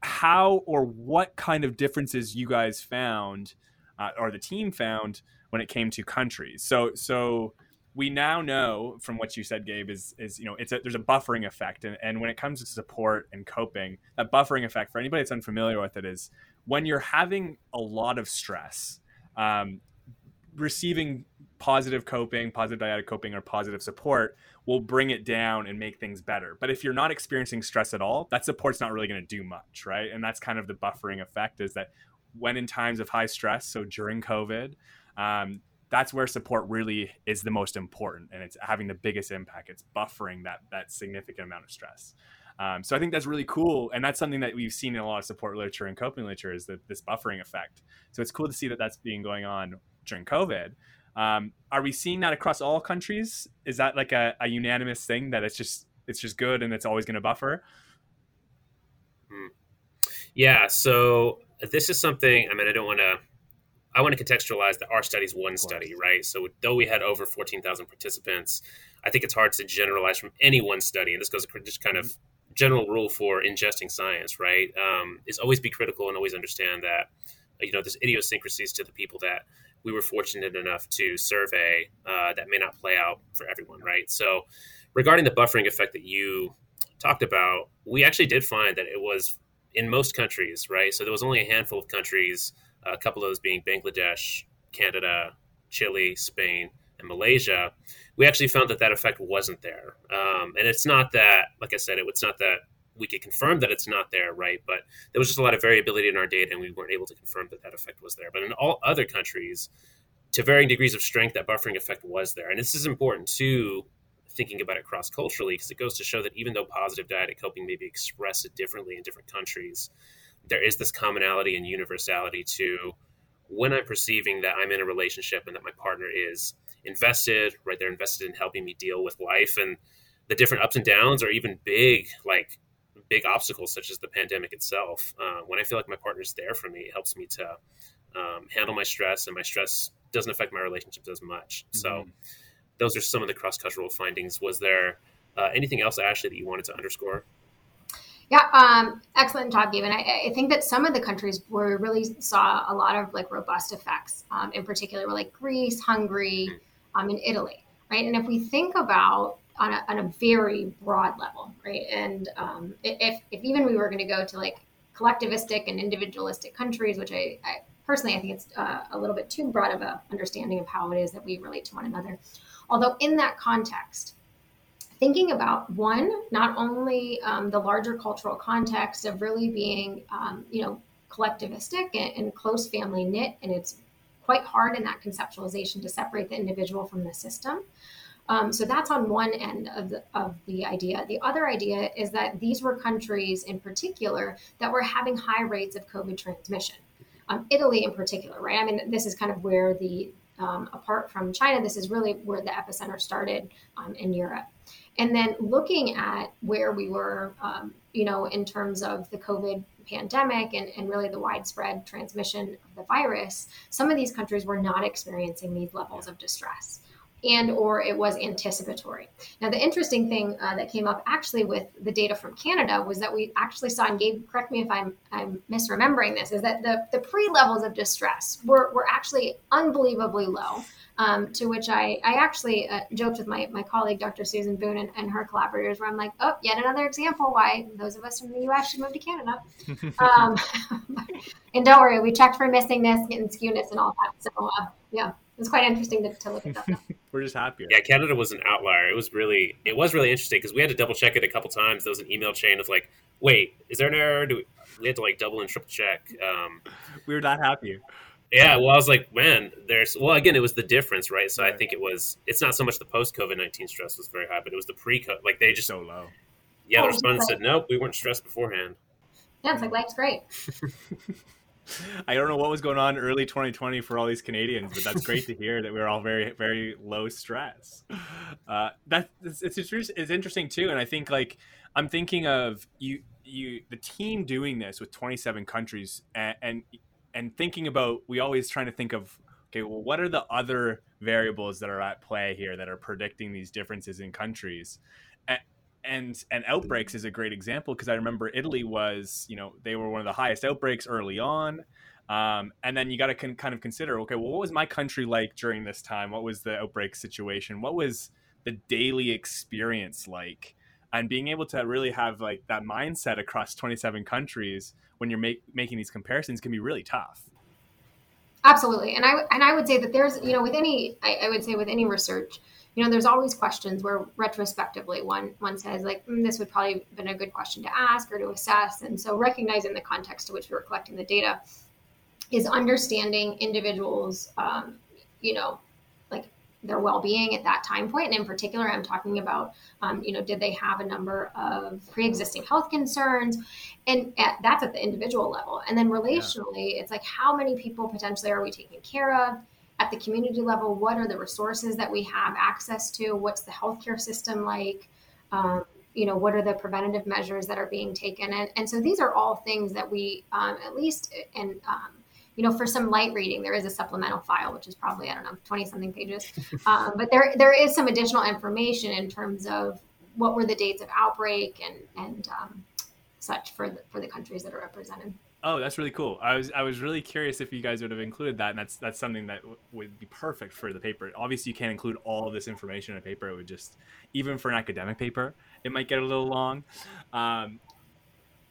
how or what kind of differences you guys found uh, or the team found when it came to countries. So so we now know from what you said, Gabe, is is you know it's a, there's a buffering effect, and, and when it comes to support and coping, that buffering effect for anybody that's unfamiliar with it is when you're having a lot of stress. Um, receiving positive coping, positive dyadic coping, or positive support will bring it down and make things better. But if you're not experiencing stress at all, that support's not really going to do much, right? And that's kind of the buffering effect is that when in times of high stress, so during COVID, um, that's where support really is the most important and it's having the biggest impact. It's buffering that that significant amount of stress. Um, so I think that's really cool, and that's something that we've seen in a lot of support literature and coping literature is that this buffering effect. So it's cool to see that that's being going on during COVID. Um, are we seeing that across all countries? Is that like a, a unanimous thing that it's just it's just good and it's always going to buffer? Hmm. Yeah. So this is something. I mean, I don't want to. I want to contextualize that our study is one study, right? So though we had over fourteen thousand participants, I think it's hard to generalize from any one study, and this goes just kind of mm-hmm general rule for ingesting science, right, um, is always be critical and always understand that you know there's idiosyncrasies to the people that we were fortunate enough to survey uh, that may not play out for everyone, right? So, regarding the buffering effect that you talked about, we actually did find that it was in most countries, right? So there was only a handful of countries, a couple of those being Bangladesh, Canada, Chile, Spain, and Malaysia, we actually found that that effect wasn't there. Um, and it's not that, like I said, it, it's not that we could confirm that it's not there, right? But there was just a lot of variability in our data, and we weren't able to confirm that that effect was there. But in all other countries, to varying degrees of strength, that buffering effect was there. And this is important too, thinking about it cross culturally, because it goes to show that even though positive dyadic coping may be expressed differently in different countries, there is this commonality and universality to when I'm perceiving that I'm in a relationship and that my partner is invested, right? They're invested in helping me deal with life and the different ups and downs, or even big, like big obstacles such as the pandemic itself. Uh, when I feel like my partner's there for me, it helps me to um, handle my stress, and my stress doesn't affect my relationships as much. Mm-hmm. So, those are some of the cross cultural findings. Was there uh, anything else, Ashley, that you wanted to underscore? Yeah, um, excellent job, Gabe. I, I, think that some of the countries where really saw a lot of like robust effects, um, in particular, were like Greece, Hungary, um, and Italy, right? And if we think about on a, on a very broad level, right? And um, if, if even we were going to go to like collectivistic and individualistic countries, which I, I personally I think it's uh, a little bit too broad of a understanding of how it is that we relate to one another. Although in that context, thinking about one, not only um, the larger cultural context of really being, um, you know, collectivistic and, and, close family knit, and it's quite hard in that conceptualization to separate the individual from the system. Um, so that's on one end of the, of the idea. The other idea is that these were countries in particular that were having high rates of COVID transmission. Um, Italy, in particular, right? I mean, this is kind of where the um, apart from China, this is really where the epicenter started um, in Europe. And then looking at where we were, um, you know, in terms of the COVID pandemic and, and really the widespread transmission of the virus, some of these countries were not experiencing these levels of distress and or it was anticipatory. Now, the interesting thing uh, that came up actually with the data from Canada was that we actually saw, and Gabe, correct me if I'm, I'm misremembering this, is that the, the pre-levels of distress were, were actually unbelievably low. Um, to which I, I actually uh, joked with my, my colleague, Dr. Susan Boon, and, and, her collaborators, where I'm like, oh, yet another example why those of us from the US should move to Canada. um, and don't worry, we checked for missingness and skewness and all that. So, uh, yeah it's quite interesting to, to look at that. We're just happier. Yeah, Canada was an outlier. It was really, it was really interesting because we had to double check it a couple times. There was an email chain of like, wait, is there an error? Do we, we had to like double and triple check. Um, we were not happy. Yeah, well, I was like, man, there's well, again, it was the difference, right? So right. I think it was. It's not so much the post COVID nineteen stress was very high, but it was the pre COVID. Like they just so low. Yeah, the oh, respondents said, nope, we weren't stressed beforehand. Yeah, it's like life's great. I don't know what was going on early 2020 for all these Canadians, but that's great to hear that we are all very, very low stress. Uh, that it's, it's it's interesting too, and I think like I'm thinking of you you the team doing this with 27 countries and and, and thinking about we always trying to think of okay, well, what are the other variables that are at play here that are predicting these differences in countries? And and outbreaks is a great example because I remember Italy was you know they were one of the highest outbreaks early on, um, and then you got to con- kind of consider okay well what was my country like during this time? What was the outbreak situation? What was the daily experience like? And being able to really have like that mindset across 27 countries when you're make, making these comparisons can be really tough. Absolutely. And i and i would say that there's you know with any I, I would say with any research you know, there's always questions where retrospectively one one says like mm, this would probably have been a good question to ask or to assess, and so recognizing the context to which we were collecting the data is understanding individuals, um, you know, like their well-being at that time point. And in particular, I'm talking about, um, you know, did they have a number of pre-existing health concerns, and at, that's at the individual level. And then relationally, yeah. it's like how many people potentially are we taking care of? At the community level, what are the resources that we have access to? What's the healthcare system like? Um, you know, what are the preventative measures that are being taken? And, and so these are all things that we, um, at least, and um, you know, for some light reading, there is a supplemental file, which is probably I don't know, twenty something pages. Um, but there there is some additional information in terms of what were the dates of outbreak and and um, such for the, for the countries that are represented. Oh, that's really cool. I was I was really curious if you guys would have included that, and that's that's something that w- would be perfect for the paper. Obviously, you can't include all of this information in a paper. It would just, even for an academic paper, it might get a little long. Um,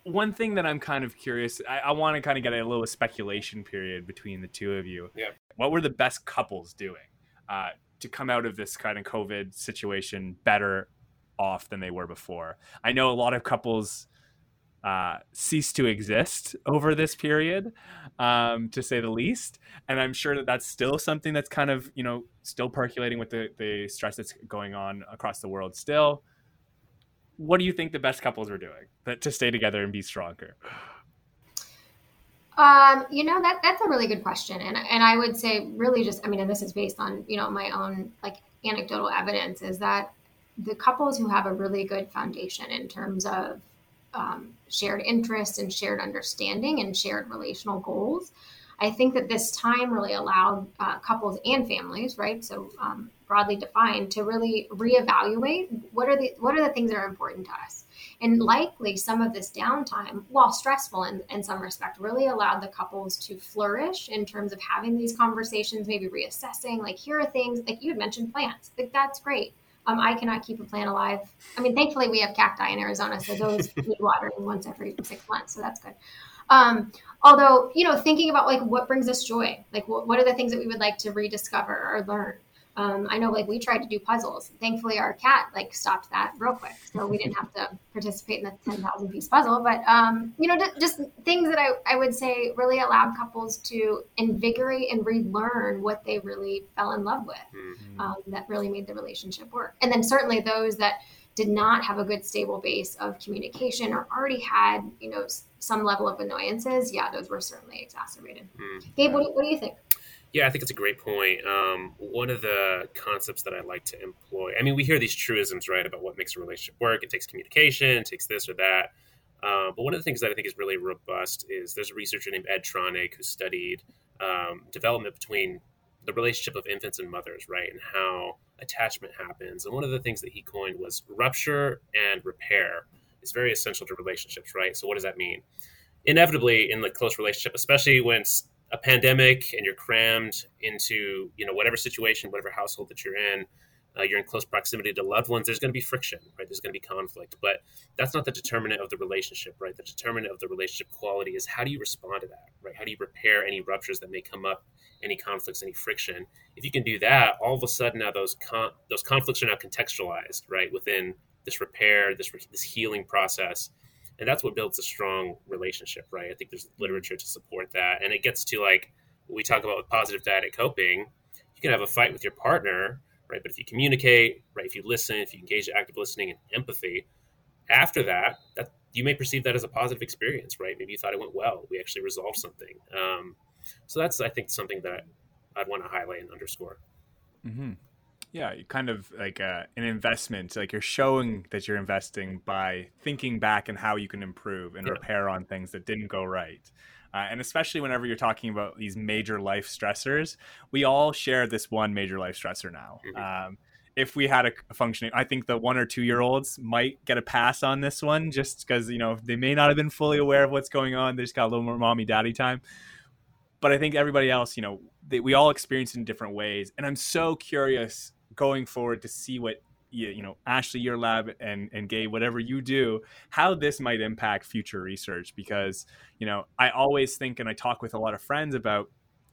one thing that I'm kind of curious, I, I want to kind of get a little speculation period between the two of you. Yeah. What were the best couples doing uh, to come out of this kind of COVID situation better off than they were before? I know a lot of couples uh, cease to exist over this period, um, to say the least. And I'm sure that that's still something that's kind of, you know, still percolating with the, the stress that's going on across the world still. What do you think the best couples are doing that, to stay together and be stronger? Um, you know that that's a really good question, and and I would say really just I mean, and this is based on you know my own like anecdotal evidence is that the couples who have a really good foundation in terms of um, shared interests and shared understanding and shared relational goals. I think that this time really allowed uh, couples and families, right? So um, broadly defined, to really reevaluate what are the what are the things that are important to us and likely some of this downtime, while stressful in, in some respect, really allowed the couples to flourish in terms of having these conversations, maybe reassessing, like, here are things, like you had mentioned plants. Like, that's great. Um, I cannot keep a plant alive. I mean, thankfully, we have cacti in Arizona, so those need watering once every six months. So that's good. Um, although, you know, thinking about like what brings us joy, like what, what are the things that we would like to rediscover or learn? Um, I know like we tried to do puzzles. Thankfully, our cat like stopped that real quick, so we didn't have to participate in the ten thousand piece puzzle. But um, you know, just things that I, I would say really allowed couples to invigorate and relearn what they really fell in love with. Mm-hmm. Um, that really made the relationship work. And then certainly those that did not have a good stable base of communication or already had you know some level of annoyances, yeah, those were certainly exacerbated. Mm-hmm. Gabe, what, what do you think? Yeah, I think it's a great point. Um, one of the concepts that I like to employ, I mean, we hear these truisms, right, about what makes a relationship work. It takes communication, it takes this or that. Uh, but one of the things that I think is really robust is there's a researcher named Ed Tronick who studied um, development between the relationship of infants and mothers, right, and how attachment happens. And one of the things that he coined was rupture and repair is very essential to relationships, right? So what does that mean? Inevitably, in the close relationship, especially when a pandemic and you're crammed into you know whatever situation whatever household that you're in uh, you're in close proximity to loved ones there's going to be friction right? There's going to be conflict but that's not the determinant of the relationship right? The determinant of the relationship quality is how do you respond to that right? How do you repair any ruptures that may come up any conflicts any friction? If you can do that all of a sudden now those con- those conflicts are now contextualized right within this repair this this healing process and that's what builds a strong relationship right? I think there's literature to support that. And it gets to like we talk about with positive dyadic coping you can have a fight with your partner right? But if you communicate right if you listen if you engage in active listening and empathy after that that you may perceive that as a positive experience right? Maybe you thought it went well. We actually resolved something. Um, so that's i think something that i'd want to highlight and underscore. Mm-hmm. Yeah, kind of like uh, an investment. Like you're showing that you're investing by thinking back and how you can improve and yeah. repair on things that didn't go right. Uh, and especially whenever you're talking about these major life stressors, we all share this one major life stressor now. Mm-hmm. Um, if we had a, a, functioning, I think the one or two year olds might get a pass on this one just because, you know, they may not have been fully aware of what's going on. They just got a little more mommy daddy time. But I think everybody else, you know, they, we all experience it in different ways. And I'm so curious going forward to see what you, you know Ashley your lab and and Gabe whatever you do how this might impact future research because you know I always think and I talk with a lot of friends about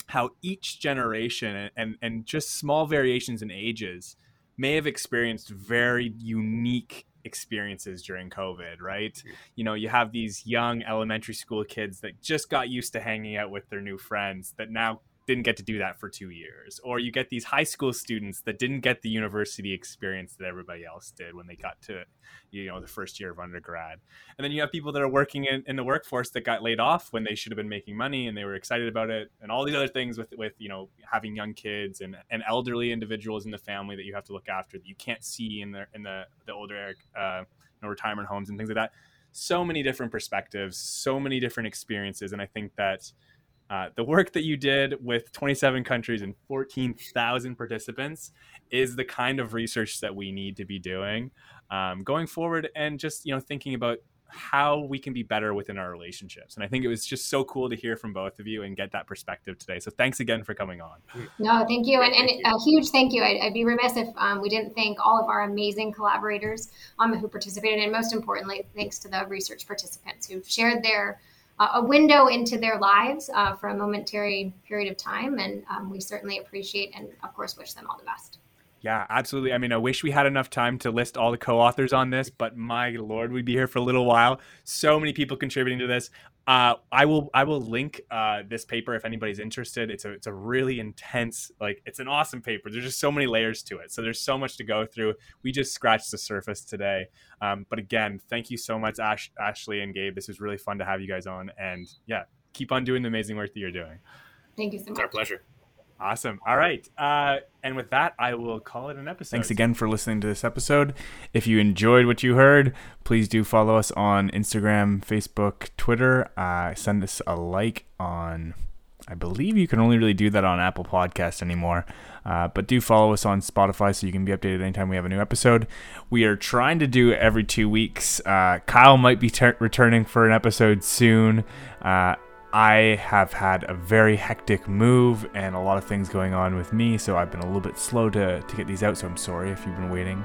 how each generation and and just small variations in ages may have experienced very unique experiences during COVID, right? You know, you have these young elementary school kids that just got used to hanging out with their new friends that now didn't get to do that for two years or you get these high school students that didn't get the university experience that everybody else did when they got to you know the first year of undergrad. And then you have people that are working in, in the workforce that got laid off when they should have been making money and they were excited about it and all these other things with with you know having young kids and, and elderly individuals in the family that you have to look after that you can't see in the in the the older uh, you know, retirement homes and things like that. So many different perspectives so many different experiences and i think that uh, the work that you did with 27 countries and 14,000 participants is the kind of research that we need to be doing um, going forward, and just you know thinking about how we can be better within our relationships. And I think it was just so cool to hear from both of you and get that perspective today. So thanks again for coming on. No, thank you. And, and a huge thank you. I'd, I'd be remiss if um, we didn't thank all of our amazing collaborators um, who participated. And most importantly, thanks to the research participants who've shared their a window into their lives uh, for a momentary period of time. And um, we certainly appreciate and, of course, wish them all the best. Yeah, absolutely. I mean, I wish we had enough time to list all the co-authors on this, but my lord, we'd be here for a little while. So many people contributing to this. Uh, I will I will link uh, this paper if anybody's interested. It's a it's a really intense like it's an awesome paper. There's just so many layers to it. So there's so much to go through. We just scratched the surface today. Um, but again, thank you so much, Ash, Ashley and Gabe. This was really fun to have you guys on. And yeah, keep on doing the amazing work that you're doing. Thank you so much. It's our pleasure. Awesome. All right. Uh, and with that, I will call it an episode. Thanks again for listening to this episode. If you enjoyed what you heard, please do follow us on Instagram, Facebook, Twitter. Uh, send us a like on, I believe you can only really do that on Apple Podcast anymore. Uh, but do follow us on Spotify so you can be updated anytime we have a new episode. We are trying to do every two weeks. Uh, Kyle might be ter- returning for an episode soon. I have had a very hectic move and a lot of things going on with me, so I've been a little bit slow to, to get these out. So I'm sorry if you've been waiting.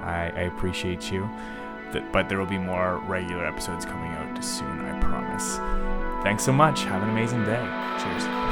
I, I appreciate you. But there will be more regular episodes coming out soon, I promise. Thanks so much. Have an amazing day. Cheers.